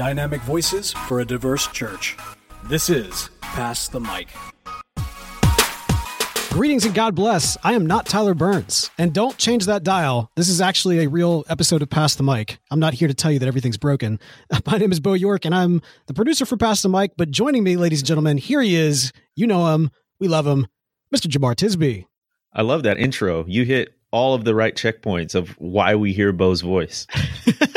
Dynamic voices for a diverse church. This is Pass the Mic. Greetings and God bless. I am not Tyler Burns. And don't change that dial. This is actually a real episode of Pass the Mic. I'm not here to tell you that everything's broken. My name is Beau York, and I'm the producer for Pass the Mic. But joining me, ladies and gentlemen, here he is. You know him. We love him. Mr. Jemar Tisby. I love that intro. You hit all of the right checkpoints of why we hear Beau's voice.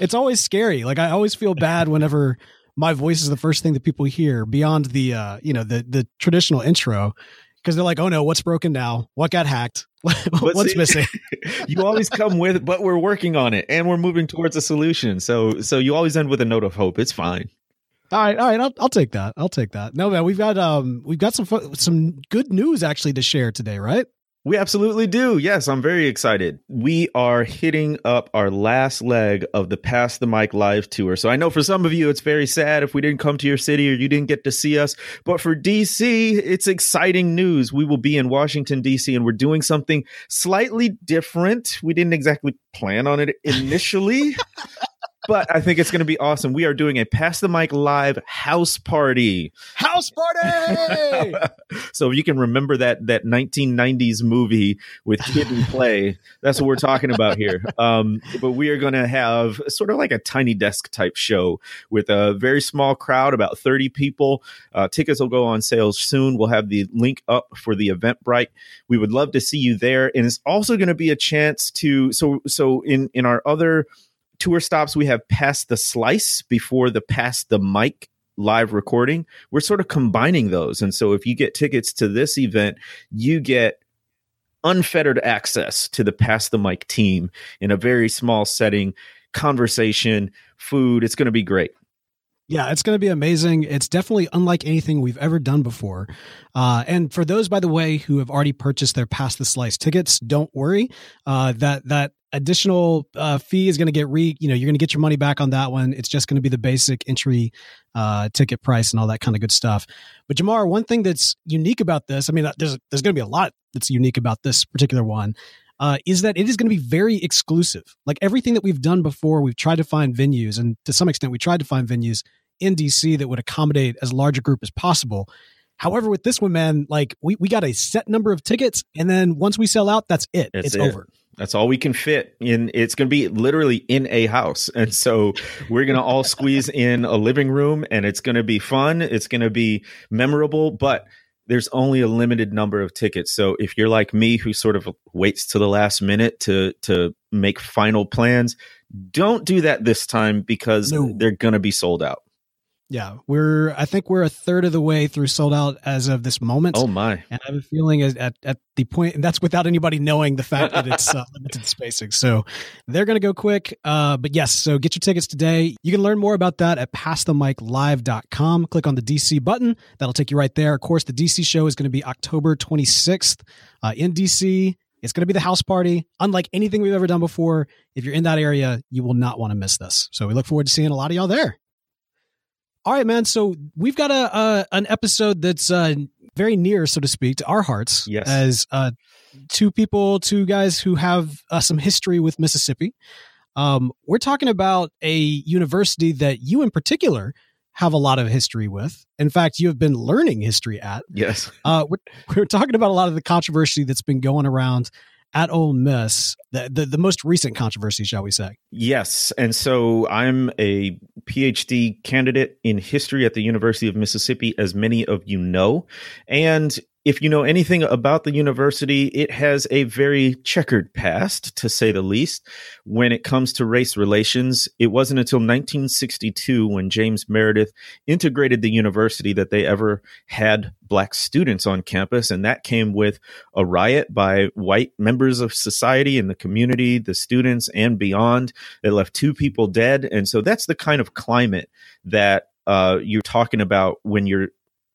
it's always scary. Like I always feel bad whenever my voice is the first thing that people hear beyond the uh, you know, the the traditional intro because they're like, "Oh no, what's broken now? What got hacked? what's see, missing?" you always come with, "But we're working on it and we're moving towards a solution." So so you always end with a note of hope. It's fine. All right, all right, I'll, I'll take that. I'll take that. No, man, we've got um, we've got some some good news actually to share today, right? We absolutely do. Yes, I'm very excited. We are hitting up our last leg of the Pass the Mic live tour. So I know for some of you, it's very sad if we didn't come to your city or you didn't get to see us. But for DC, it's exciting news. We will be in Washington, DC, and we're doing something slightly different. We didn't exactly plan on it initially. But I think it's going to be awesome. We are doing a Pass the Mic live house party. House party! so if you can remember that that 1990s movie with Kid and Play, that's what we're talking about here. Um, but we are going to have sort of like a tiny desk type show with a very small crowd, about 30 people. Uh, tickets will go on sale soon. We'll have the link up for the Eventbrite. We would love to see you there, and it's also going to be a chance to so so in in our other tour stops we have Pass the Slice before the Pass the Mic live recording. We're sort of combining those. And so if you get tickets to this event, you get unfettered access to the Pass the Mic team in a very small setting, conversation, food. It's going to be great. Yeah, it's going to be amazing. It's definitely unlike anything we've ever done before. Uh, and for those, by the way, who have already purchased their Pass the Slice tickets, don't worry. Uh, that that additional uh, fee is going to get re you know you're going to get your money back on that one it's just going to be the basic entry uh, ticket price and all that kind of good stuff but Jemar one thing that's unique about this i mean uh, there's there's going to be a lot that's unique about this particular one uh, is that it is going to be very exclusive like everything that we've done before we've tried to find venues and to some extent we tried to find venues in dc that would accommodate as large a group as possible However, with this one, man, like we, we got a set number of tickets, and then once we sell out, that's it. That's it's it. over. That's all we can fit in. It's going to be literally in a house. And so we're going to all squeeze in a living room and it's going to be fun. It's going to be memorable, but there's only a limited number of tickets. So if you're like me who sort of waits to the last minute to to make final plans, don't do that this time because no. they're going to be sold out. Yeah, we're. I think we're a third of the way through sold out as of this moment. Oh my! And I have a feeling at at the point, and that's without anybody knowing the fact that it's uh, limited spacing. So they're going to go quick. Uh, but yes, so get your tickets today. You can learn more about that at passthemiclive.com. Click on the DC button. That'll take you right there. Of course, the DC show is going to be October 26th uh, in DC. It's going to be the house party, unlike anything we've ever done before. If you're in that area, you will not want to miss this. So we look forward to seeing a lot of y'all there. All right, man. So we've got a, an episode that's uh, very near, so to speak, to our hearts. Yes. As uh, two people, two guys who have uh, some history with Mississippi. Um, we're talking about a university that you, in particular, have a lot of history with. In fact, you have been learning history at. Yes. Uh, we're, we're talking about a lot of the controversy that's been going around at Ole Miss, the, the, the most recent controversy, shall we say? Yes, and so I'm a PhD candidate in history at the University of Mississippi, as many of you know, and if you know anything about the university, it has a very checkered past, to say the least. When it comes to race relations, it wasn't until 1962 when James Meredith integrated the university that they ever had black students on campus. And that came with a riot by white members of society and the community, the students, and beyond. It left two people dead. And so that's the kind of climate that uh, you're talking about when you're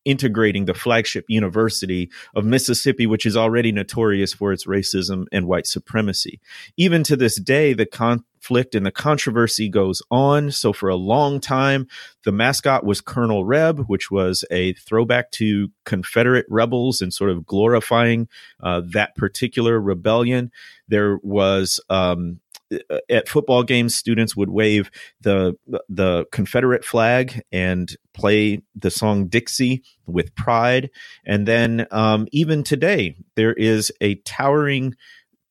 integrating the flagship university of Mississippi, which is already notorious for its racism and white supremacy. Even to this day, the conflict and the controversy goes on. So for a long time, the mascot was Colonel Reb, which was a throwback to Confederate rebels and sort of glorifying uh, that particular rebellion. There was um, at football games, students would wave the the Confederate flag and play the song Dixie with pride. And then um, even today, there is a towering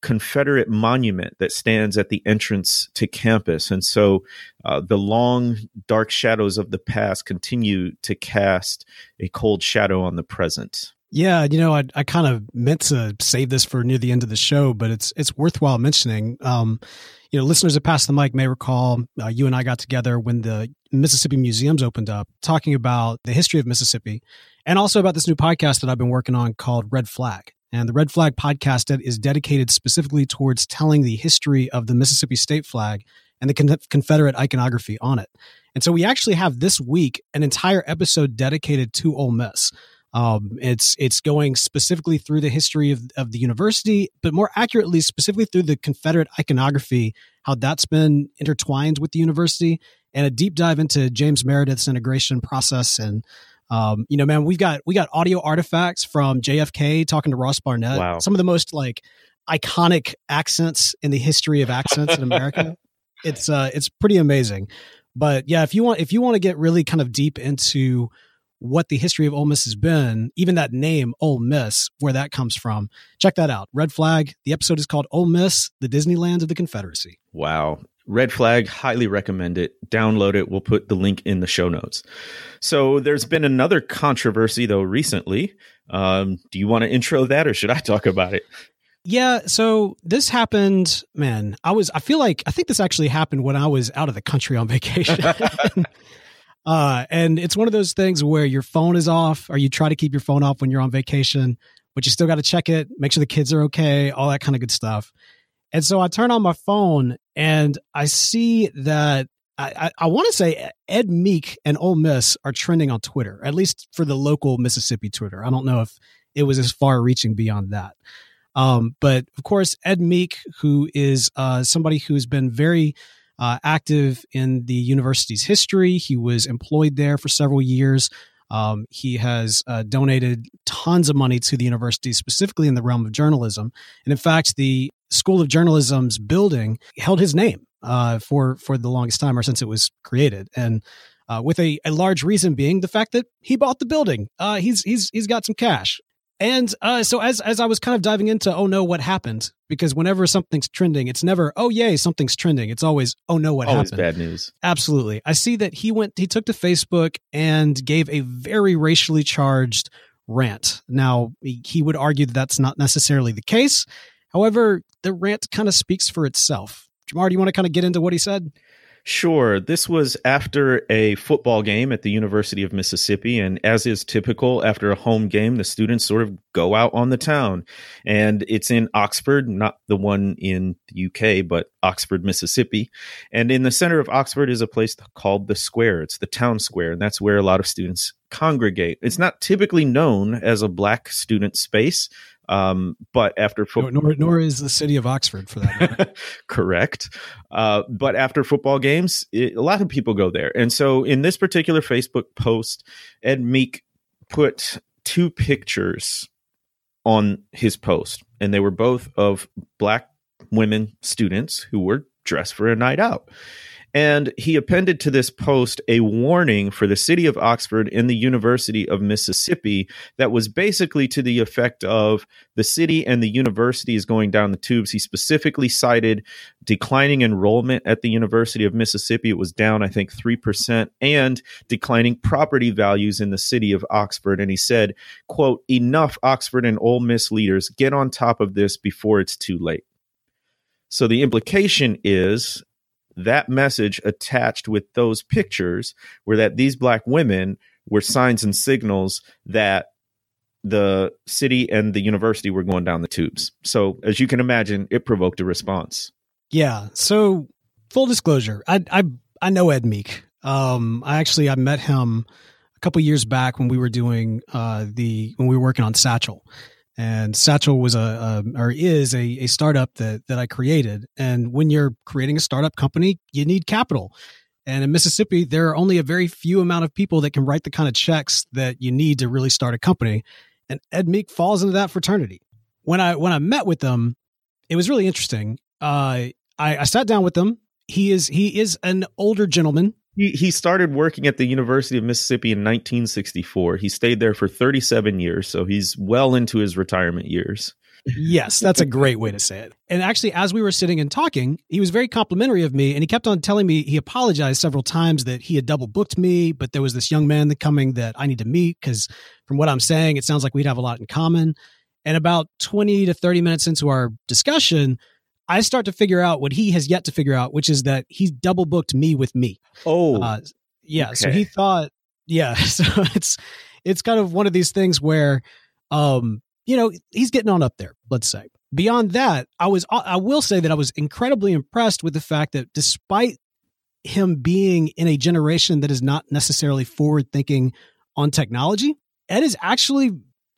Confederate monument that stands at the entrance to campus. And so uh, the long, dark shadows of the past continue to cast a cold shadow on the present. Yeah, you know, I, I kind of meant to save this for near the end of the show, but it's it's worthwhile mentioning. Um, you know, listeners of Pass the Mic may recall uh, you and I got together when the Mississippi Museums opened up, talking about the history of Mississippi, and also about this new podcast that I've been working on called Red Flag. And the Red Flag podcast is dedicated specifically towards telling the history of the Mississippi state flag and the con- Confederate iconography on it. And so we actually have this week an entire episode dedicated to Ole Miss. Um, it's it's going specifically through the history of, of the university, but more accurately, specifically through the Confederate iconography, how that's been intertwined with the university, and a deep dive into James Meredith's integration process and um, you know, man, we've got we got audio artifacts from JFK talking to Ross Barnett. Wow. Some of the most like iconic accents in the history of accents in America. It's uh it's pretty amazing. But yeah, if you want if you want to get really kind of deep into what the history of Ole Miss has been, even that name Ole Miss, where that comes from, check that out. Red Flag. The episode is called Ole Miss, the Disneyland of the Confederacy. Wow. Red Flag, highly recommend it. Download it. We'll put the link in the show notes. So there's been another controversy though recently. Um, do you want to intro that or should I talk about it? Yeah, so this happened, man. I was I feel like I think this actually happened when I was out of the country on vacation. uh and it's one of those things where your phone is off or you try to keep your phone off when you're on vacation, but you still got to check it, make sure the kids are okay, all that kind of good stuff. And so I turn on my phone and I see that I, I, I want to say Ed Meek and Ole Miss are trending on Twitter, at least for the local Mississippi Twitter. I don't know if it was as far reaching beyond that. Um, but of course, Ed Meek, who is uh, somebody who's been very uh, active in the university's history, he was employed there for several years. Um, he has uh, donated tons of money to the university, specifically in the realm of journalism. And in fact, the School of Journalism's building held his name uh, for for the longest time, or since it was created, and uh, with a, a large reason being the fact that he bought the building. Uh, he's he's he's got some cash, and uh, so as as I was kind of diving into, oh no, what happened? Because whenever something's trending, it's never oh yay, something's trending. It's always oh no, what Always happened? bad news. Absolutely. I see that he went, he took to Facebook and gave a very racially charged rant. Now, he he would argue that that's not necessarily the case. However, the rant kind of speaks for itself. Jemar, do you want to kind of get into what he said? Sure. This was after a football game at the University of Mississippi. And as is typical after a home game, the students sort of go out on the town. And it's in Oxford, not the one in the UK, but Oxford, Mississippi. And in the center of Oxford is a place called the Square. It's the town square. And that's where a lot of students congregate. It's not typically known as a black student space. Um, but after football, nor, nor is the city of Oxford for that matter. correct. Uh, but after football games, it, a lot of people go there. And so in this particular Facebook post, Ed Meek put two pictures on his post, and they were both of black women students who were dressed for a night out. And he appended to this post a warning for the city of Oxford and the University of Mississippi that was basically to the effect of the city and the university is going down the tubes. He specifically cited declining enrollment at the University of Mississippi. It was down, I think, 3%, and declining property values in the city of Oxford. And he said, quote, enough Oxford and Ole Miss leaders, get on top of this before it's too late. So the implication is that message attached with those pictures were that these black women were signs and signals that the city and the university were going down the tubes. So, as you can imagine, it provoked a response. Yeah. So, full disclosure, I I I know Ed Meek. Um, I actually I met him a couple years back when we were doing uh the when we were working on Satchel, and Satchel was a, a or is a, a startup that that I created. And when you're creating a startup company, you need capital. And in Mississippi, there are only a very few amount of people that can write the kind of checks that you need to really start a company. And Ed Meek falls into that fraternity. When I when I met with them, it was really interesting. Uh, I, I sat down with them. He is he is an older gentleman. He he started working at the University of Mississippi in 1964. He stayed there for 37 years, so he's well into his retirement years. yes, that's a great way to say it. And actually, as we were sitting and talking, he was very complimentary of me, and he kept on telling me he apologized several times that he had double booked me, but there was this young man that coming that I need to meet because, from what I'm saying, it sounds like we'd have a lot in common. And about 20 to 30 minutes into our discussion, I start to figure out what he has yet to figure out, which is that he's double booked me with me. Oh, uh, yeah. Okay. So he thought, yeah. So it's it's kind of one of these things where, um, you know, he's getting on up there. Let's say. Beyond that, I was I will say that I was incredibly impressed with the fact that despite him being in a generation that is not necessarily forward thinking on technology, Ed is actually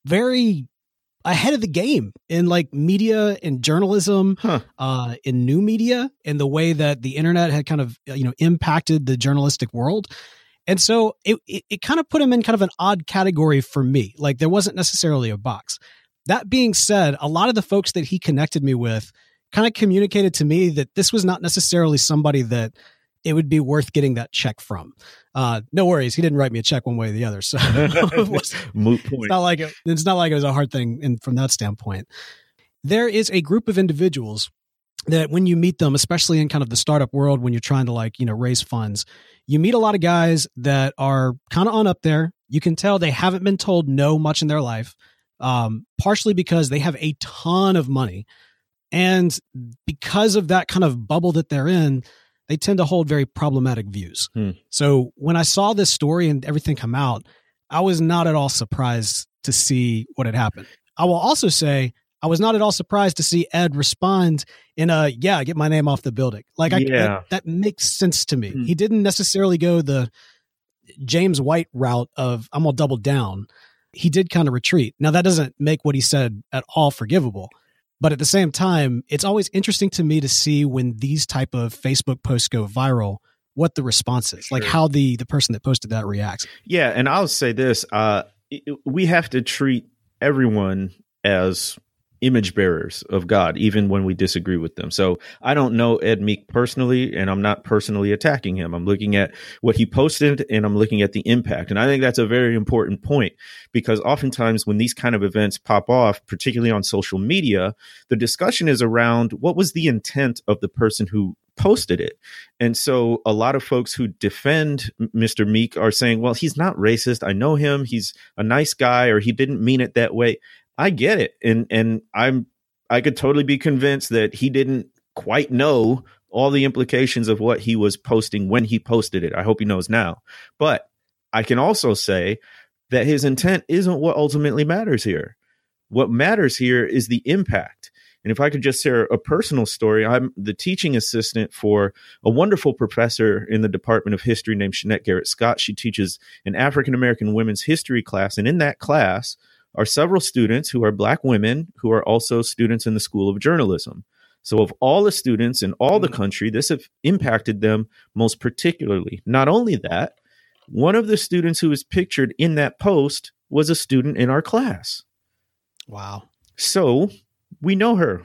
very ahead of the game in like media and journalism, huh. uh, in new media, and the way that the internet had kind of you know impacted the journalistic world. And so it, it, it kind of put him in kind of an odd category for me. Like there wasn't necessarily a box. That being said, a lot of the folks that he connected me with kind of communicated to me that this was not necessarily somebody that it would be worth getting that check from. Uh, no worries, he didn't write me a check one way or the other. So was, moot point. It's not like it, it's not like it was a hard thing in, from that standpoint. There is a group of individuals that when you meet them, especially in kind of the startup world, when you're trying to like you know raise funds, you meet a lot of guys that are kind of on up there. You can tell they haven't been told no much in their life, um, partially because they have a ton of money, and because of that kind of bubble that they're in they tend to hold very problematic views. Hmm. So when I saw this story and everything come out, I was not at all surprised to see what had happened. I will also say I was not at all surprised to see Ed respond in a yeah, get my name off the building. Like I, yeah. that, that makes sense to me. Hmm. He didn't necessarily go the James White route of I'm gonna double down. He did kind of retreat. Now that doesn't make what he said at all forgivable. But at the same time, it's always interesting to me to see when these type of Facebook posts go viral, what the response is, sure. like how the the person that posted that reacts. Yeah, and I'll say this: uh, we have to treat everyone as image bearers of God, even when we disagree with them. So I don't know Ed Meek personally, and I'm not personally attacking him. I'm looking at what he posted and I'm looking at the impact. And I think that's a very important point because oftentimes when these kind of events pop off, particularly on social media, the discussion is around what was the intent of the person who posted it. And so a lot of folks who defend Mr. Meek are saying, well, he's not racist. I know him. He's a nice guy or he didn't mean it that way. I get it, and and I'm I could totally be convinced that he didn't quite know all the implications of what he was posting when he posted it. I hope he knows now. But I can also say that his intent isn't what ultimately matters here. What matters here is the impact. And if I could just share a personal story, I'm the teaching assistant for a wonderful professor in the Department of History named Shennette Garrett-Scott. She teaches an African American women's history class. And in that class, are several students who are black women who are also students in the School of Journalism. So, of all the students in all the mm. country, this have impacted them most particularly. Not only that, one of the students who was pictured in that post was a student in our class. Wow. So, we know her.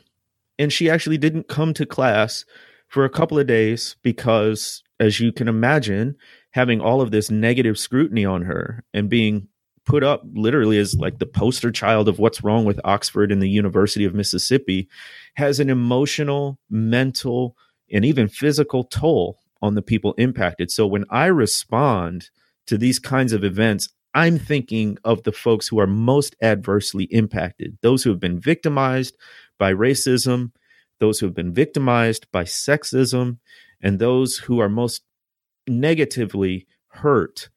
And she actually didn't come to class for a couple of days because, as you can imagine, having all of this negative scrutiny on her and being put up literally as like the poster child of what's wrong with Oxford and the University of Mississippi has an emotional, mental, and even physical toll on the people impacted. So when I respond to these kinds of events, I'm thinking of the folks who are most adversely impacted, those who have been victimized by racism, those who have been victimized by sexism, and those who are most negatively hurt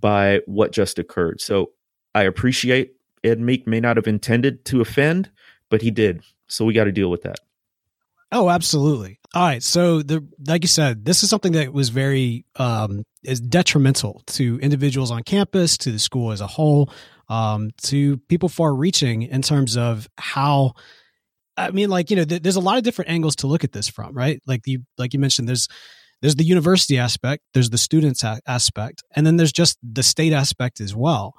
by what just occurred. So I appreciate Ed Meek may not have intended to offend, but he did. So we got to deal with that. Oh, absolutely. All right. So the like you said, this is something that was very um is detrimental to individuals on campus, to the school as a whole, um, to people far reaching in terms of how I mean, like, you know, th- there's a lot of different angles to look at this from, right? Like you like you mentioned, there's there's the university aspect, there's the students aspect, and then there's just the state aspect as well.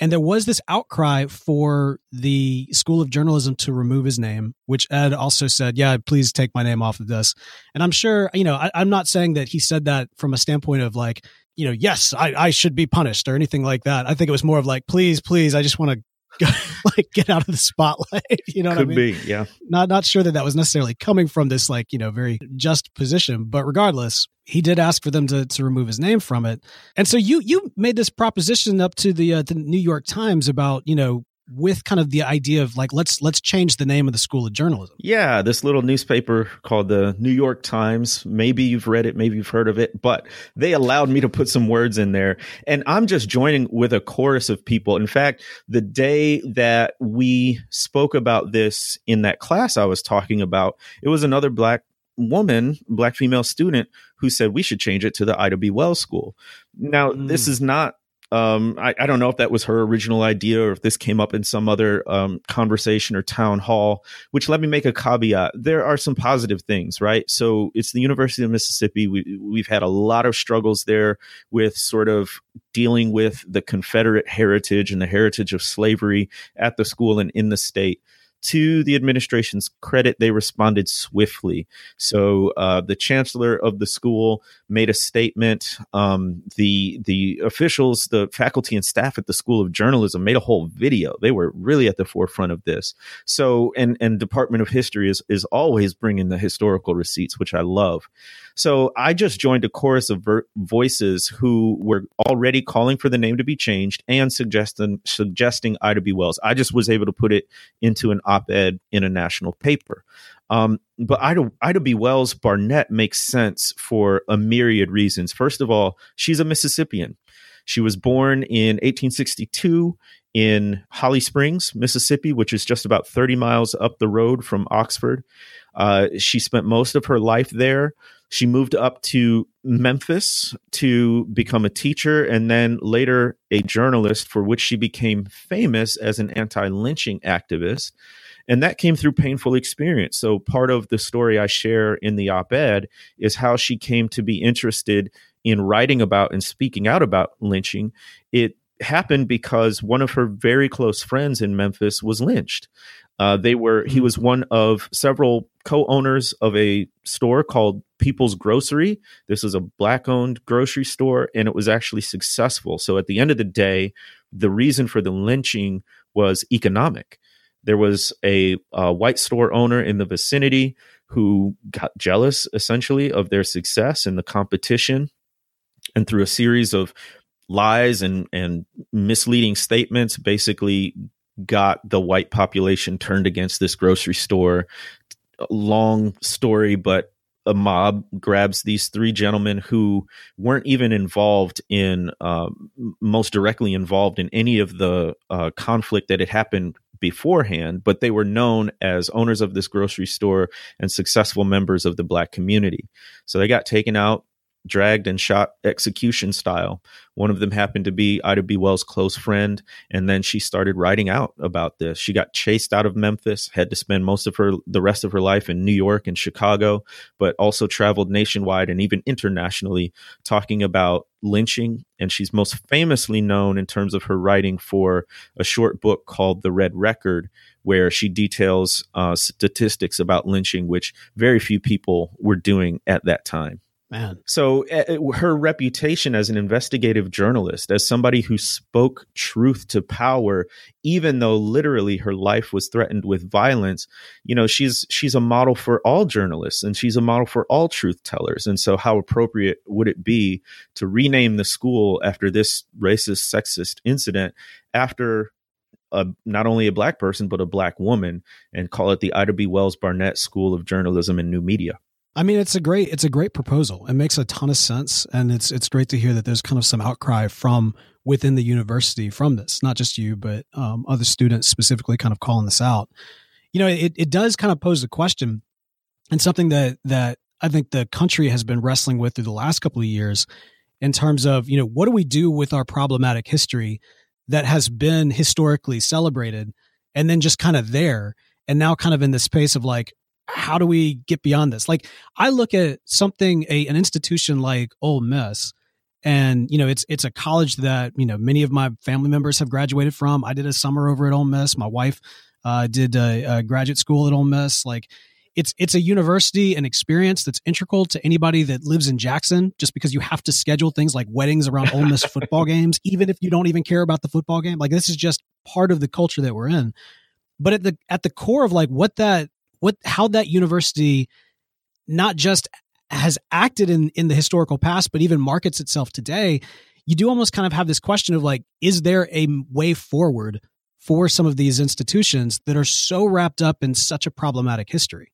And there was this outcry for the School of Journalism to remove his name, which Ed also said, yeah, please take my name off of this. And I'm sure, you know, I, am not saying that he said that from a standpoint of like, you know, yes, I, I should be punished or anything like that. I think it was more of like, please, please, I just want to like get out of the spotlight. You know Could what I mean? Could be, yeah. Not not sure that that was necessarily coming from this like you know very just position, but regardless, he did ask for them to to remove his name from it. And so you you made this proposition up to the uh, the New York Times about you know with kind of the idea of like let's let's change the name of the school of journalism. Yeah, this little newspaper called the New York Times. Maybe you've read it, maybe you've heard of it, but they allowed me to put some words in there and I'm just joining with a chorus of people. In fact, the day that we spoke about this in that class I was talking about, it was another black woman, black female student who said we should change it to the Ida B. Wells School. Now, mm. this is not um, I, I, don't know if that was her original idea or if this came up in some other um, conversation or town hall, which let me make a caveat. There are some positive things, right? So it's the University of Mississippi. We, we've had a lot of struggles there with sort of dealing with the Confederate heritage and the heritage of slavery at the school and in the state to the administration's credit, they responded swiftly. So uh, the chancellor of the school made a statement. Um, the the officials, the faculty and staff at the School of Journalism made a whole video. They were really at the forefront of this. So and and Department of History is is always bringing the historical receipts, which I love. So I just joined a chorus of ver- voices who were already calling for the name to be changed and suggesting suggesting Ida B. Wells. I just was able to put it into an op-ed in a national paper. Um, but Ida, Ida B. Wells Barnett makes sense for a myriad reasons. First of all, she's a Mississippian. She was born in 1862 in Holly Springs, Mississippi, which is just about 30 miles up the road from Oxford. Uh, she spent most of her life there. She moved up to Memphis to become a teacher and then later a journalist, for which she became famous as an anti lynching activist. And that came through painful experience. So, part of the story I share in the op ed is how she came to be interested in writing about and speaking out about lynching. It happened because one of her very close friends in Memphis was lynched. Uh, they were he was one of several co-owners of a store called People's Grocery. This is a black-owned grocery store, and it was actually successful. So at the end of the day, the reason for the lynching was economic. There was a, a white store owner in the vicinity who got jealous essentially of their success and the competition and through a series of lies and and misleading statements basically got the white population turned against this grocery store. Long story but a mob grabs these three gentlemen who weren't even involved in uh, most directly involved in any of the uh, conflict that had happened beforehand, but they were known as owners of this grocery store and successful members of the black community. So they got taken out dragged and shot execution style. One of them happened to be Ida B. Wells' close friend, and then she started writing out about this. She got chased out of Memphis, had to spend most of her the rest of her life in New York and Chicago, but also traveled nationwide and even internationally talking about lynching. And she's most famously known in terms of her writing for a short book called The Red Record, where she details uh, statistics about lynching, which very few people were doing at that time. Man. So uh, her reputation as an investigative journalist, as somebody who spoke truth to power, even though literally her life was threatened with violence, you know, she's she's a model for all journalists and she's a model for all truth tellers. And so how appropriate would it be to rename the school after this racist, sexist incident after a, not only a black person but a black woman and call it the Ida B. Wells Barnett School of Journalism and New Media. I mean, it's a great it's a great proposal. It makes a ton of sense, and it's it's great to hear that there's kind of some outcry from within the university from this. Not just you, but um, other students specifically, kind of calling this out. You know, it it does kind of pose the question, and something that that I think the country has been wrestling with through the last couple of years, in terms of you know what do we do with our problematic history that has been historically celebrated, and then just kind of there, and now kind of in the space of like how do we get beyond this? Like I look at something, a an institution like Ole Miss, and you know it's it's a college that you know many of my family members have graduated from. I did a summer over at Ole Miss. My wife uh, did a, a graduate school at Ole Miss. Like it's it's a university and experience that's integral to anybody that lives in Jackson. Just because you have to schedule things like weddings around Ole Miss football games, even if you don't even care about the football game. Like this is just part of the culture that we're in. But at the at the core of like what that what how that university not just has acted in in the historical past, but even markets itself today, you do almost kind of have this question of like, is there a way forward for some of these institutions that are so wrapped up in such a problematic history?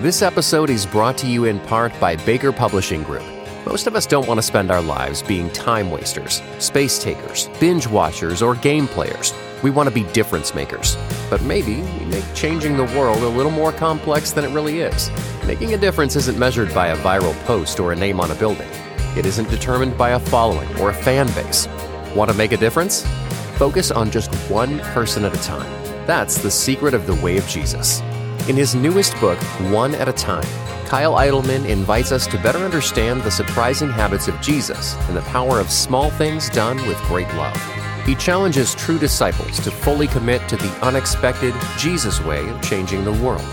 This episode is brought to you in part by Baker Publishing Group. Most of us don't want to spend our lives being time wasters, space takers, binge watchers, or game players. We want to be difference makers. But maybe we make changing the world a little more complex than it really is. Making a difference isn't measured by a viral post or a name on a building. It isn't determined by a following or a fan base. Want to make a difference? Focus on just one person at a time. That's the secret of the way of Jesus. In his newest book, One at a Time, Kyle Idleman invites us to better understand the surprising habits of Jesus and the power of small things done with great love. He challenges true disciples to fully commit to the unexpected Jesus way of changing the world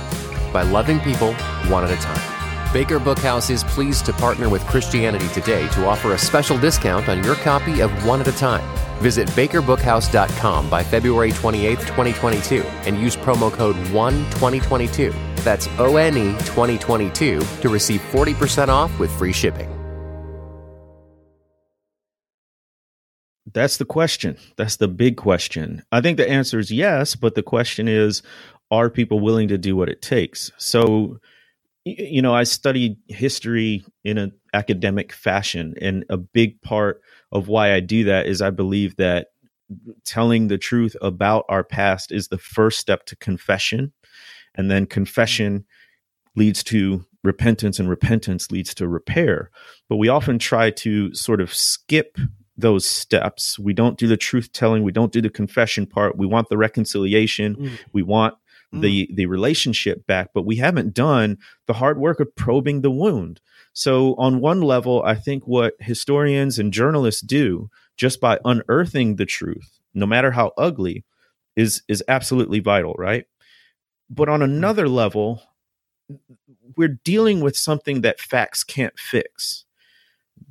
by loving people one at a time. Baker Bookhouse is pleased to partner with Christianity Today to offer a special discount on your copy of One at a Time. Visit bakerbookhouse.com by February 28, 2022, and use promo code ONE2022. That's O N E 2022 to receive 40% off with free shipping. That's the question. That's the big question. I think the answer is yes, but the question is are people willing to do what it takes? So, you know, I studied history in an academic fashion, and a big part of why I do that is I believe that telling the truth about our past is the first step to confession. And then confession leads to repentance, and repentance leads to repair. But we often try to sort of skip those steps. We don't do the truth telling. We don't do the confession part. We want the reconciliation. Mm. We want mm. the the relationship back, but we haven't done the hard work of probing the wound. So on one level, I think what historians and journalists do just by unearthing the truth, no matter how ugly, is is absolutely vital, right? But on mm. another level, we're dealing with something that facts can't fix.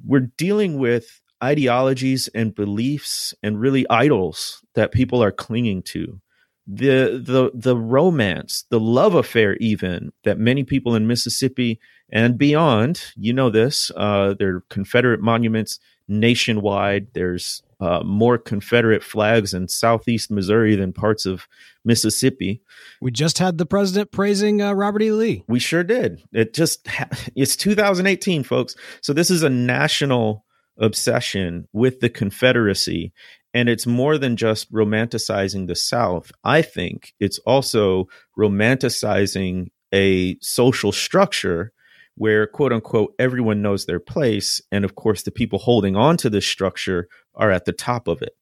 We're dealing with ideologies and beliefs and really idols that people are clinging to. The the the romance the love affair even that many people in mississippi and beyond you know this uh, there are confederate monuments nationwide. There's uh, more confederate flags in southeast missouri than parts of mississippi. We just had the president praising uh, robert e. Lee. We sure did. It just ha- it's 2018 folks. So this is a national obsession with the Confederacy. And it's more than just romanticizing the South. I think it's also romanticizing a social structure where, quote unquote, everyone knows their place. And of course, the people holding on to this structure are at the top of it.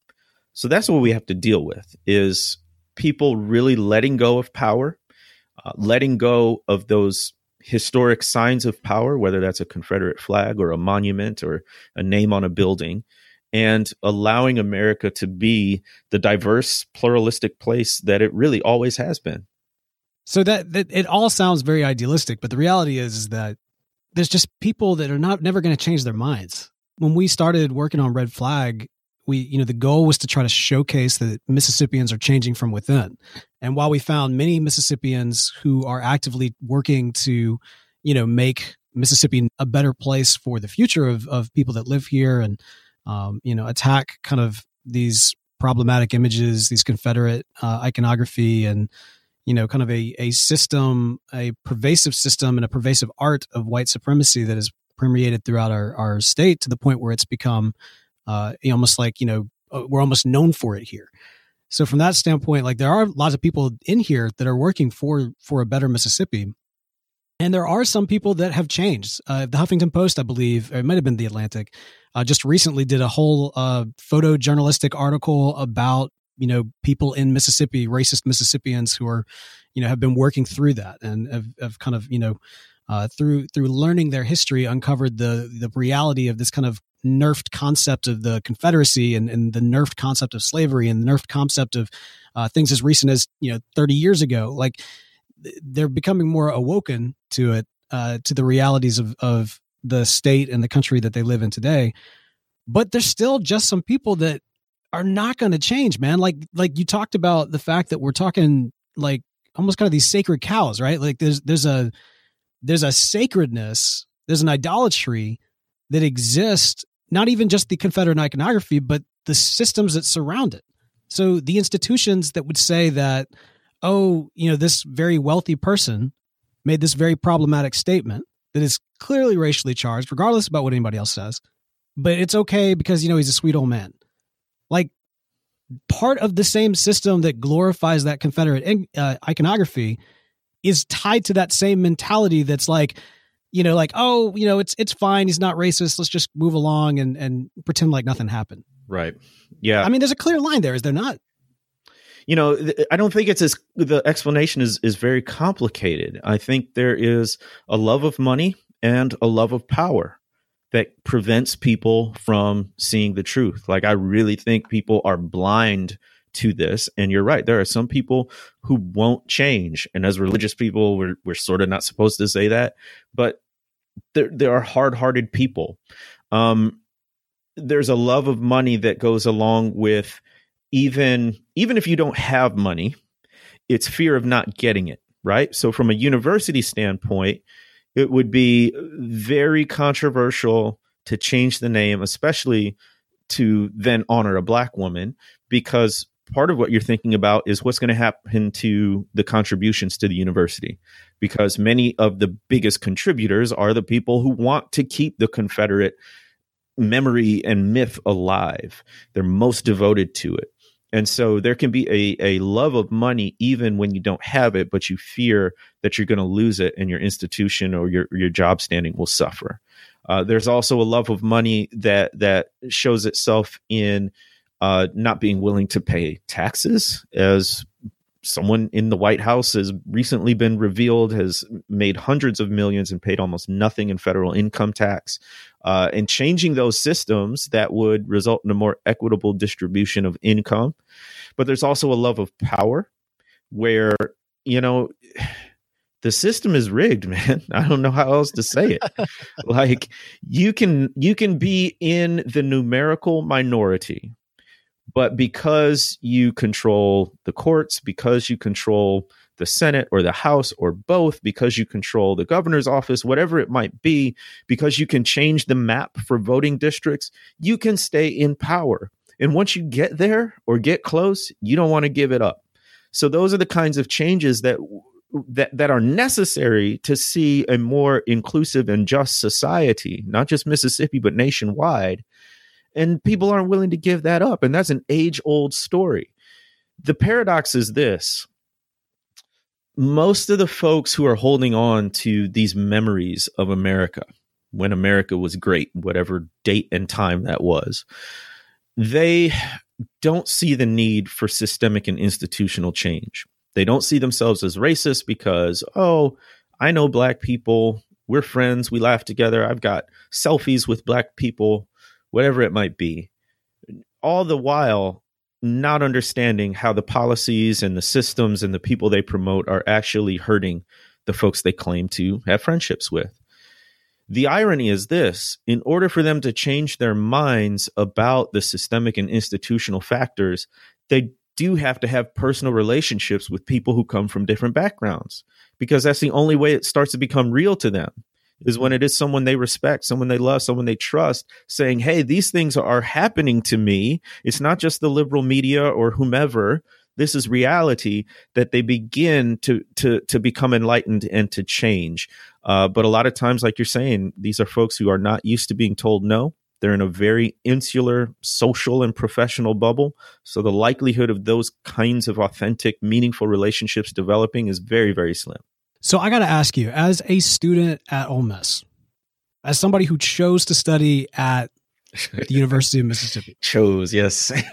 So that's what we have to deal with is people really letting go of power, uh, letting go of those historic signs of power, whether that's a Confederate flag or a monument or a name on a building, and allowing America to be the diverse, pluralistic place that it really always has been. So that, that it all sounds very idealistic, but the reality is, is that there's just people that are not never going to change their minds. When we started working on Red Flag, we you know the goal was to try to showcase that mississippians are changing from within. And while we found many mississippians who are actively working to you know make mississippi a better place for the future of, of people that live here and um, you know attack kind of these problematic images these confederate uh, iconography and you know kind of a, a system a pervasive system and a pervasive art of white supremacy that has permeated throughout our, our state to the point where it's become uh, almost like you know uh, we're almost known for it here. So from that standpoint, like there are lots of people in here that are working for for a better Mississippi, and there are some people that have changed. Uh, the Huffington Post, I believe, it might have been the Atlantic, uh, just recently did a whole uh, photojournalistic article about you know people in Mississippi, racist Mississippians who are you know have been working through that and have, have kind of you know uh, through through learning their history, uncovered the the reality of this kind of nerfed concept of the Confederacy and, and the nerfed concept of slavery and the nerfed concept of uh, things as recent as you know 30 years ago. Like they're becoming more awoken to it, uh, to the realities of of the state and the country that they live in today. But there's still just some people that are not going to change, man. Like like you talked about the fact that we're talking like almost kind of these sacred cows, right? Like there's there's a there's a sacredness, there's an idolatry that exists, not even just the Confederate iconography, but the systems that surround it. So the institutions that would say that, oh, you know, this very wealthy person made this very problematic statement that is clearly racially charged, regardless about what anybody else says, but it's okay because, you know, he's a sweet old man. Like part of the same system that glorifies that Confederate uh, iconography is tied to that same mentality that's like, you know, like, oh, you know, it's it's fine. He's not racist. Let's just move along and and pretend like nothing happened. Right. Yeah. I mean, there's a clear line there, is there not? You know, I don't think it's as the explanation is is very complicated. I think there is a love of money and a love of power that prevents people from seeing the truth. Like I really think people are blind to this. And you're right. There are some people who won't change. And as religious people, we're, we're sort of not supposed to say that, but there, there are hard hearted people. Um, there's a love of money that goes along with even, even if you don't have money, it's fear of not getting it. Right. So from a university standpoint, it would be very controversial to change the name, especially to then honor a black woman, because part of what you're thinking about is what's going to happen to the contributions to the university because many of the biggest contributors are the people who want to keep the confederate memory and myth alive. They're most devoted to it. And so there can be a, a love of money even when you don't have it but you fear that you're going to lose it and your institution or your, your job standing will suffer. Uh, there's also a love of money that that shows itself in uh, not being willing to pay taxes, as someone in the White House has recently been revealed has made hundreds of millions and paid almost nothing in federal income tax. Uh, and changing those systems that would result in a more equitable distribution of income. But there's also a love of power where, you know, the system is rigged man i don't know how else to say it like you can you can be in the numerical minority but because you control the courts, because you control the Senate or the House or both, because you control the governor's office, whatever it might be, because you can change the map for voting districts, you can stay in power. And once you get there or get close, you don't want to give it up. So those are the kinds of changes that that that are necessary to see a more inclusive and just society, not just Mississippi but nationwide and people aren't willing to give that up. And that's an age old story. The paradox is this most of the folks who are holding on to these memories of America, when America was great, whatever date and time that was, they don't see the need for systemic and institutional change. They don't see themselves as racist because, oh, I know black people. We're friends. We laugh together. I've got selfies with black people whatever it might be, all the while not understanding how the policies and the systems and the people they promote are actually hurting the folks they claim to have friendships with. The irony is this in order for them to change their minds about the systemic and institutional factors, they do have to have personal relationships with people who come from different backgrounds because that's the only way it starts to become real to them is when it is someone they respect, someone they love, someone they trust, saying, Hey, these things are happening to me. It's not just the liberal media or whomever. This is reality that they begin to to to become enlightened and to change. Uh, but a lot of times, like you're saying, these are folks who are not used to being told no. They're in a very insular social and professional bubble. So the likelihood of those kinds of authentic, meaningful relationships developing is very, very slim. So I got to ask you, as a student at Ole Miss, as somebody who chose to study at the University of Mississippi, chose yes,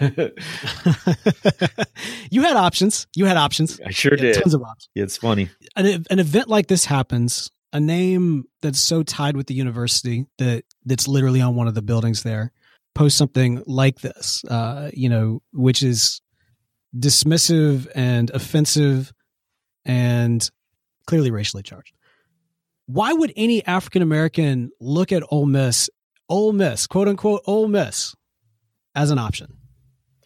you had options. You had options. I sure did. Tons of options. It's funny. An, an event like this happens. a name that's so tied with the university that that's literally on one of the buildings there post something like this, uh, you know, which is dismissive and offensive and clearly racially charged. Why would any African American look at Ole Miss, Ole Miss, quote unquote, Ole Miss, as an option?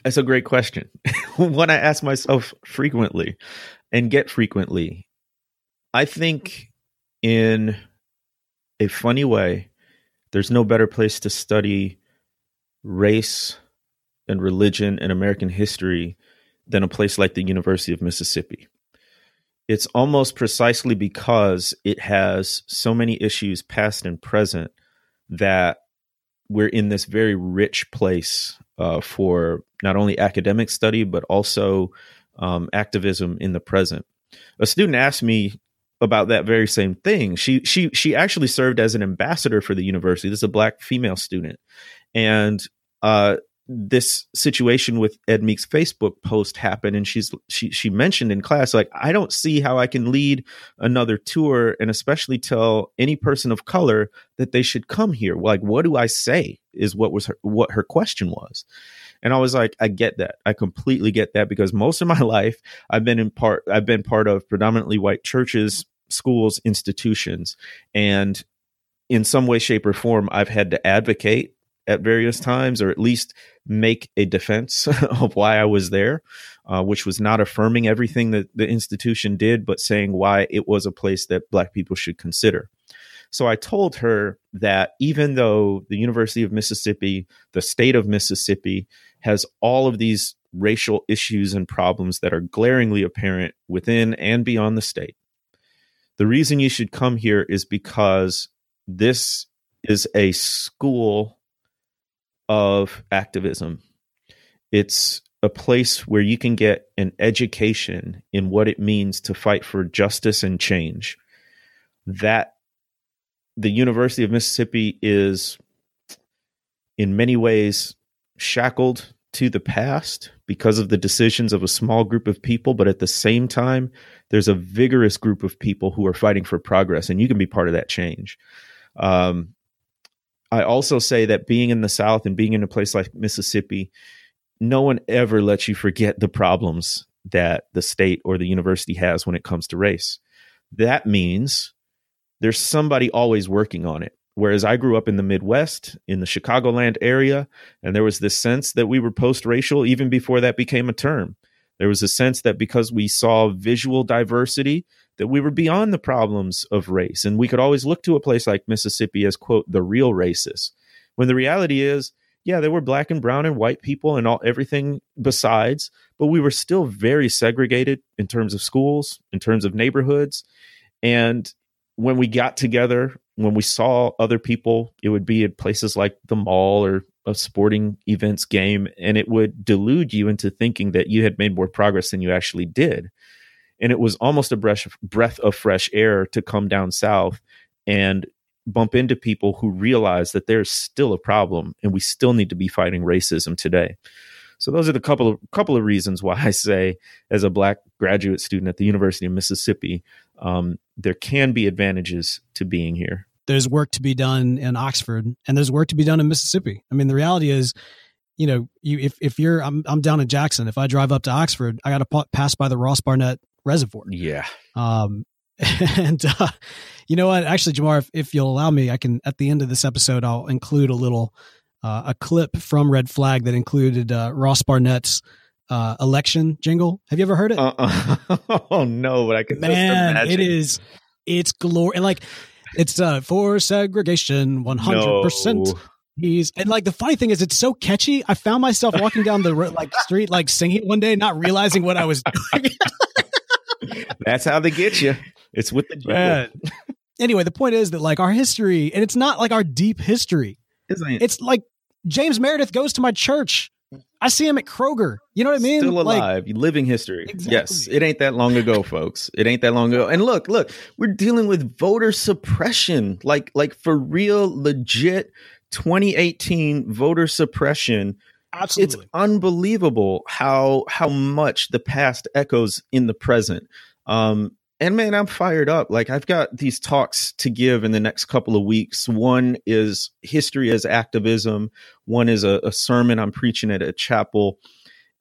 That's a great question. One I ask myself frequently and get frequently. I think in a funny way, there's no better place to study race and religion and American history than a place like the University of Mississippi. It's almost precisely because it has so many issues, past and present, that we're in this very rich place uh, for not only academic study, but also um, activism in the present. A student asked me about that very same thing. She she she actually served as an ambassador for the university. This is a black female student, and uh, this situation with Ed Meek's Facebook post happened, and she's she she mentioned in class like I don't see how I can lead another tour, and especially tell any person of color that they should come here. Like, what do I say? Is what was her, what her question was. And I was like, I get that. I completely get that because most of my life I've been in part I've been part of predominantly white churches, schools, institutions, and in some way, shape, or form, I've had to advocate at various times, or at least make a defense of why I was there, uh, which was not affirming everything that the institution did, but saying why it was a place that Black people should consider. So I told her that even though the University of Mississippi, the state of Mississippi, has all of these racial issues and problems that are glaringly apparent within and beyond the state, the reason you should come here is because this is a school of activism. It's a place where you can get an education in what it means to fight for justice and change. That the University of Mississippi is, in many ways, shackled to the past because of the decisions of a small group of people, but at the same time, there's a vigorous group of people who are fighting for progress, and you can be part of that change. Um, I also say that being in the South and being in a place like Mississippi, no one ever lets you forget the problems that the state or the university has when it comes to race. That means there's somebody always working on it. Whereas I grew up in the Midwest, in the Chicagoland area, and there was this sense that we were post racial even before that became a term. There was a sense that because we saw visual diversity, that we were beyond the problems of race. And we could always look to a place like Mississippi as, quote, the real racist. When the reality is, yeah, there were black and brown and white people and all everything besides, but we were still very segregated in terms of schools, in terms of neighborhoods. And when we got together, when we saw other people, it would be at places like the mall or a sporting events game, and it would delude you into thinking that you had made more progress than you actually did and it was almost a breath breath of fresh air to come down south and bump into people who realize that there's still a problem and we still need to be fighting racism today. So those are the couple of couple of reasons why I say, as a black graduate student at the University of Mississippi, um, there can be advantages to being here. There's work to be done in Oxford, and there's work to be done in Mississippi. I mean, the reality is, you know, you if if you're I'm I'm down in Jackson, if I drive up to Oxford, I got to pass by the Ross Barnett reservoir. Yeah. Um, and uh, you know what? Actually, Jemar, if, if, you'll allow me, I can at the end of this episode, I'll include a little uh, a clip from Red Flag that included uh, Ross Barnett's uh, election jingle. Have you ever heard it? Uh-uh. oh no, but I can man, it is it's glory like it's uh for segregation one hundred percent. He's and like the funny thing is it's so catchy. I found myself walking down the like street like singing one day, not realizing what I was doing. That's how they get you. It's with the Man. anyway, the point is that like our history, and it's not like our deep history. Isn't It's like James Meredith goes to my church. I see him at Kroger. You know what I mean? Still alive, like, living history. Exactly. Yes, it ain't that long ago, folks. It ain't that long ago. And look, look, we're dealing with voter suppression, like, like for real, legit 2018 voter suppression Absolutely. It's unbelievable how how much the past echoes in the present. Um, and man, I'm fired up. Like I've got these talks to give in the next couple of weeks. One is history as activism. One is a, a sermon I'm preaching at a chapel.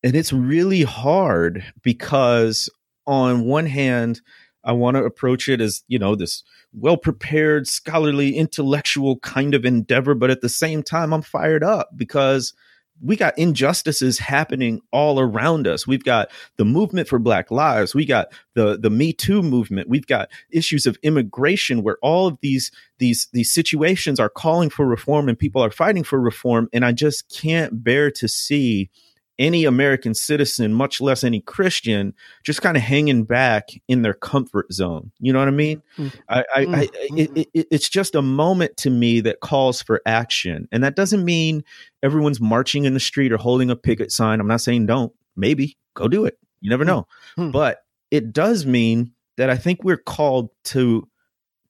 And it's really hard because on one hand, I want to approach it as, you know, this well prepared, scholarly, intellectual kind of endeavor. But at the same time, I'm fired up because we got injustices happening all around us. We've got the movement for Black Lives. We got the the Me Too movement. We've got issues of immigration where all of these these these situations are calling for reform and people are fighting for reform. And I just can't bear to see any American citizen, much less any Christian, just kind of hanging back in their comfort zone. You know what I mean? Mm-hmm. I, I, mm-hmm. I it, it, it's just a moment to me that calls for action, and that doesn't mean everyone's marching in the street or holding a picket sign. I'm not saying don't. Maybe go do it. You never know, mm-hmm. but it does mean that I think we're called to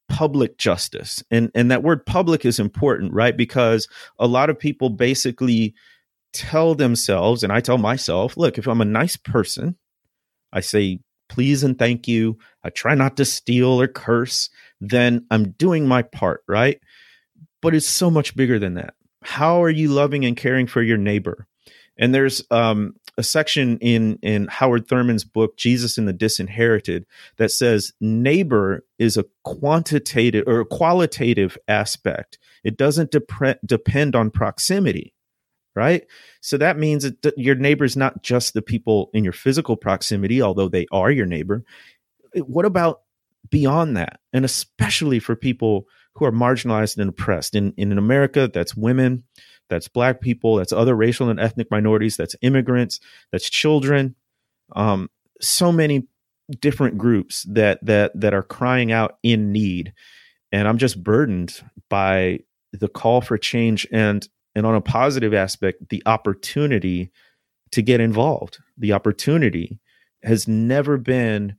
public justice and and that word public is important right because a lot of people basically tell themselves, and I tell myself, look, if I'm a nice person, I say please and thank you. I try not to steal or curse, then I'm doing my part, right? But it's so much bigger than that. How are you loving and caring for your neighbor? And there's um, a section in in Howard Thurman's book Jesus and the Disinherited that says neighbor is a quantitative or qualitative aspect. It doesn't dep- depend on proximity right? So that means that your neighbor is not just the people in your physical proximity, although they are your neighbor. What about beyond that? And especially for people who are marginalized and oppressed. In, in America, that's women, that's black people, that's other racial and ethnic minorities, that's immigrants, that's children. Um, so many different groups that that that are crying out in need. And I'm just burdened by the call for change and and on a positive aspect, the opportunity to get involved. The opportunity has never been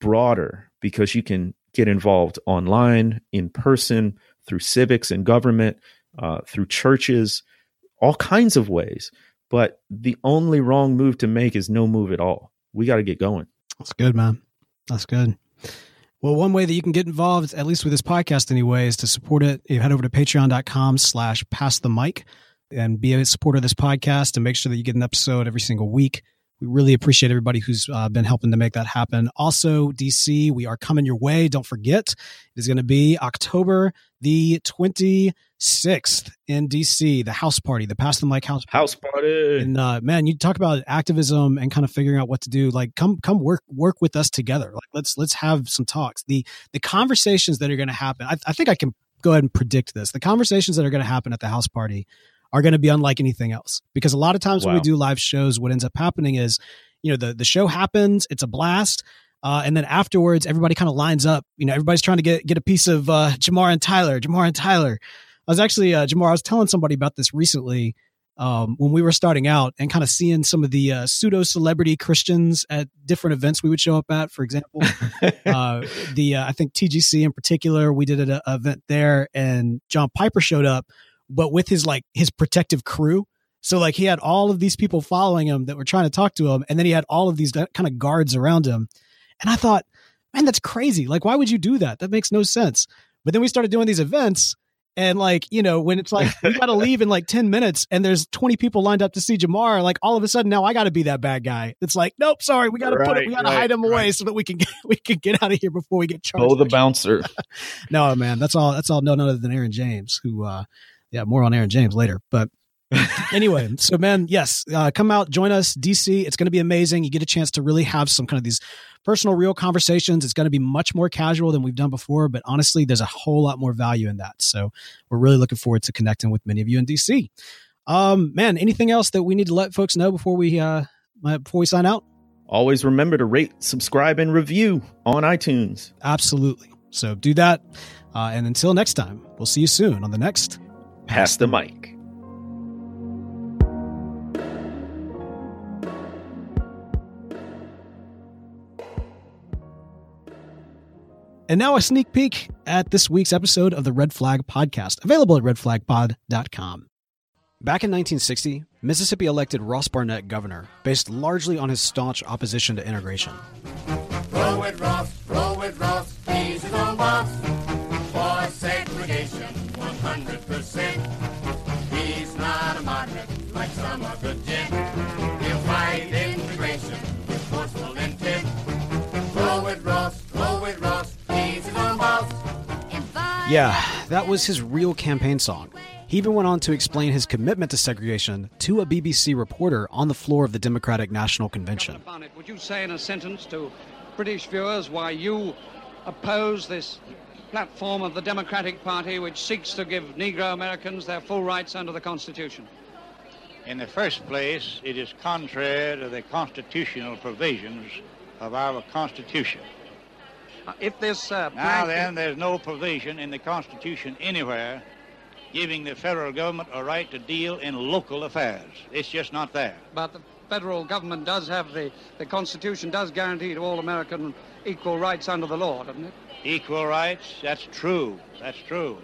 broader because you can get involved online, in person, through civics and government, uh, through churches, all kinds of ways. But the only wrong move to make is no move at all. We got to get going. That's good, man. That's good. Well, one way that you can get involved, at least with this podcast anyway, is to support it. You head over to patreon.com slash pass the mic and be a supporter of this podcast and make sure that you get an episode every single week. We really appreciate everybody who's uh, been helping to make that happen. Also, DC, we are coming your way. Don't forget, it is going to be October the 26th in DC, the house party, the Pass the Mic house party. House party. And uh, man, you talk about activism and kind of figuring out what to do. Like, come come work work with us together. Like, let's let's have some talks. The the conversations that are going to happen. I, I think I can go ahead and predict this. The conversations that are going to happen at the house party are going to be unlike anything else. Because a lot of times wow. when we do live shows, what ends up happening is, you know, the, the show happens, it's a blast. Uh, and then afterwards, everybody kind of lines up. You know, everybody's trying to get get a piece of uh, Jemar and Tyler. Jemar and Tyler. I was actually uh, Jemar. I was telling somebody about this recently um, when we were starting out and kind of seeing some of the uh, pseudo celebrity Christians at different events we would show up at. For example, uh, the uh, I think TGC in particular, we did an event there, and John Piper showed up but with his like his protective crew. So like he had all of these people following him that were trying to talk to him, and then he had all of these kind of guards around him. And I thought, man, that's crazy. Like, why would you do that? That makes no sense. But then we started doing these events, and like, you know, when it's like we got to leave in like 10 minutes and there's 20 people lined up to see Jemar, like all of a sudden now I got to be that bad guy. It's like, nope, sorry, we got to right, put it, we got to right, hide him right. away so that we can get, we can get out of here before we get charged. Oh, the bouncer. no, man, that's all, that's all no none other than Aaron James who, uh, yeah, more on Aaron James later. But anyway, so man, yes, uh, come out, join us, DC. It's going to be amazing. You get a chance to really have some kind of these personal, real conversations. It's going to be much more casual than we've done before, but honestly, there's a whole lot more value in that. So we're really looking forward to connecting with many of you in DC. Um, man, anything else that we need to let folks know before we uh, before we sign out? Always remember to rate, subscribe, and review on iTunes. Absolutely. So do that. Uh, and until next time, we'll see you soon on the next Pass the mic. And now a sneak peek at this week's episode of the Red Flag Podcast, available at redflagpod.com. Back in 1960, Mississippi elected Ross Barnett governor, based largely on his staunch opposition to integration. Roll with Ross, roll with Ross, he's his own boss. For segregation, 100%. He's not a moderate like some of the gent. He'll fight integration with forceful intent. Roll with Ross, roll with Ross, he's his own boss. Yeah, that was his real campaign song. He even went on to explain his commitment to segregation to a BBC reporter on the floor of the Democratic National Convention. Would you say in a sentence to British viewers why you oppose this platform of the Democratic Party which seeks to give Negro Americans their full rights under the Constitution? In the first place, it is contrary to the constitutional provisions of our Constitution. Uh, if this uh, now then, there's no provision in the Constitution anywhere giving the federal government a right to deal in local affairs. It's just not there. But the federal government does have the, the Constitution does guarantee to all American equal rights under the law, doesn't it? Equal rights, that's true. That's true.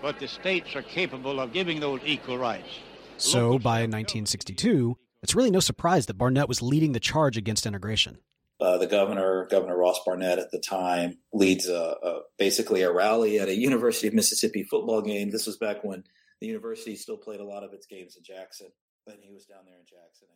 But the states are capable of giving those equal rights. So by 1962, it's really no surprise that Barnett was leading the charge against integration. Uh, the governor, Governor Ross Barnett at the time, leads a, a, basically a rally at a University of Mississippi football game. This was back when the university still played a lot of its games in Jackson. And he was down there in Jackson, I think.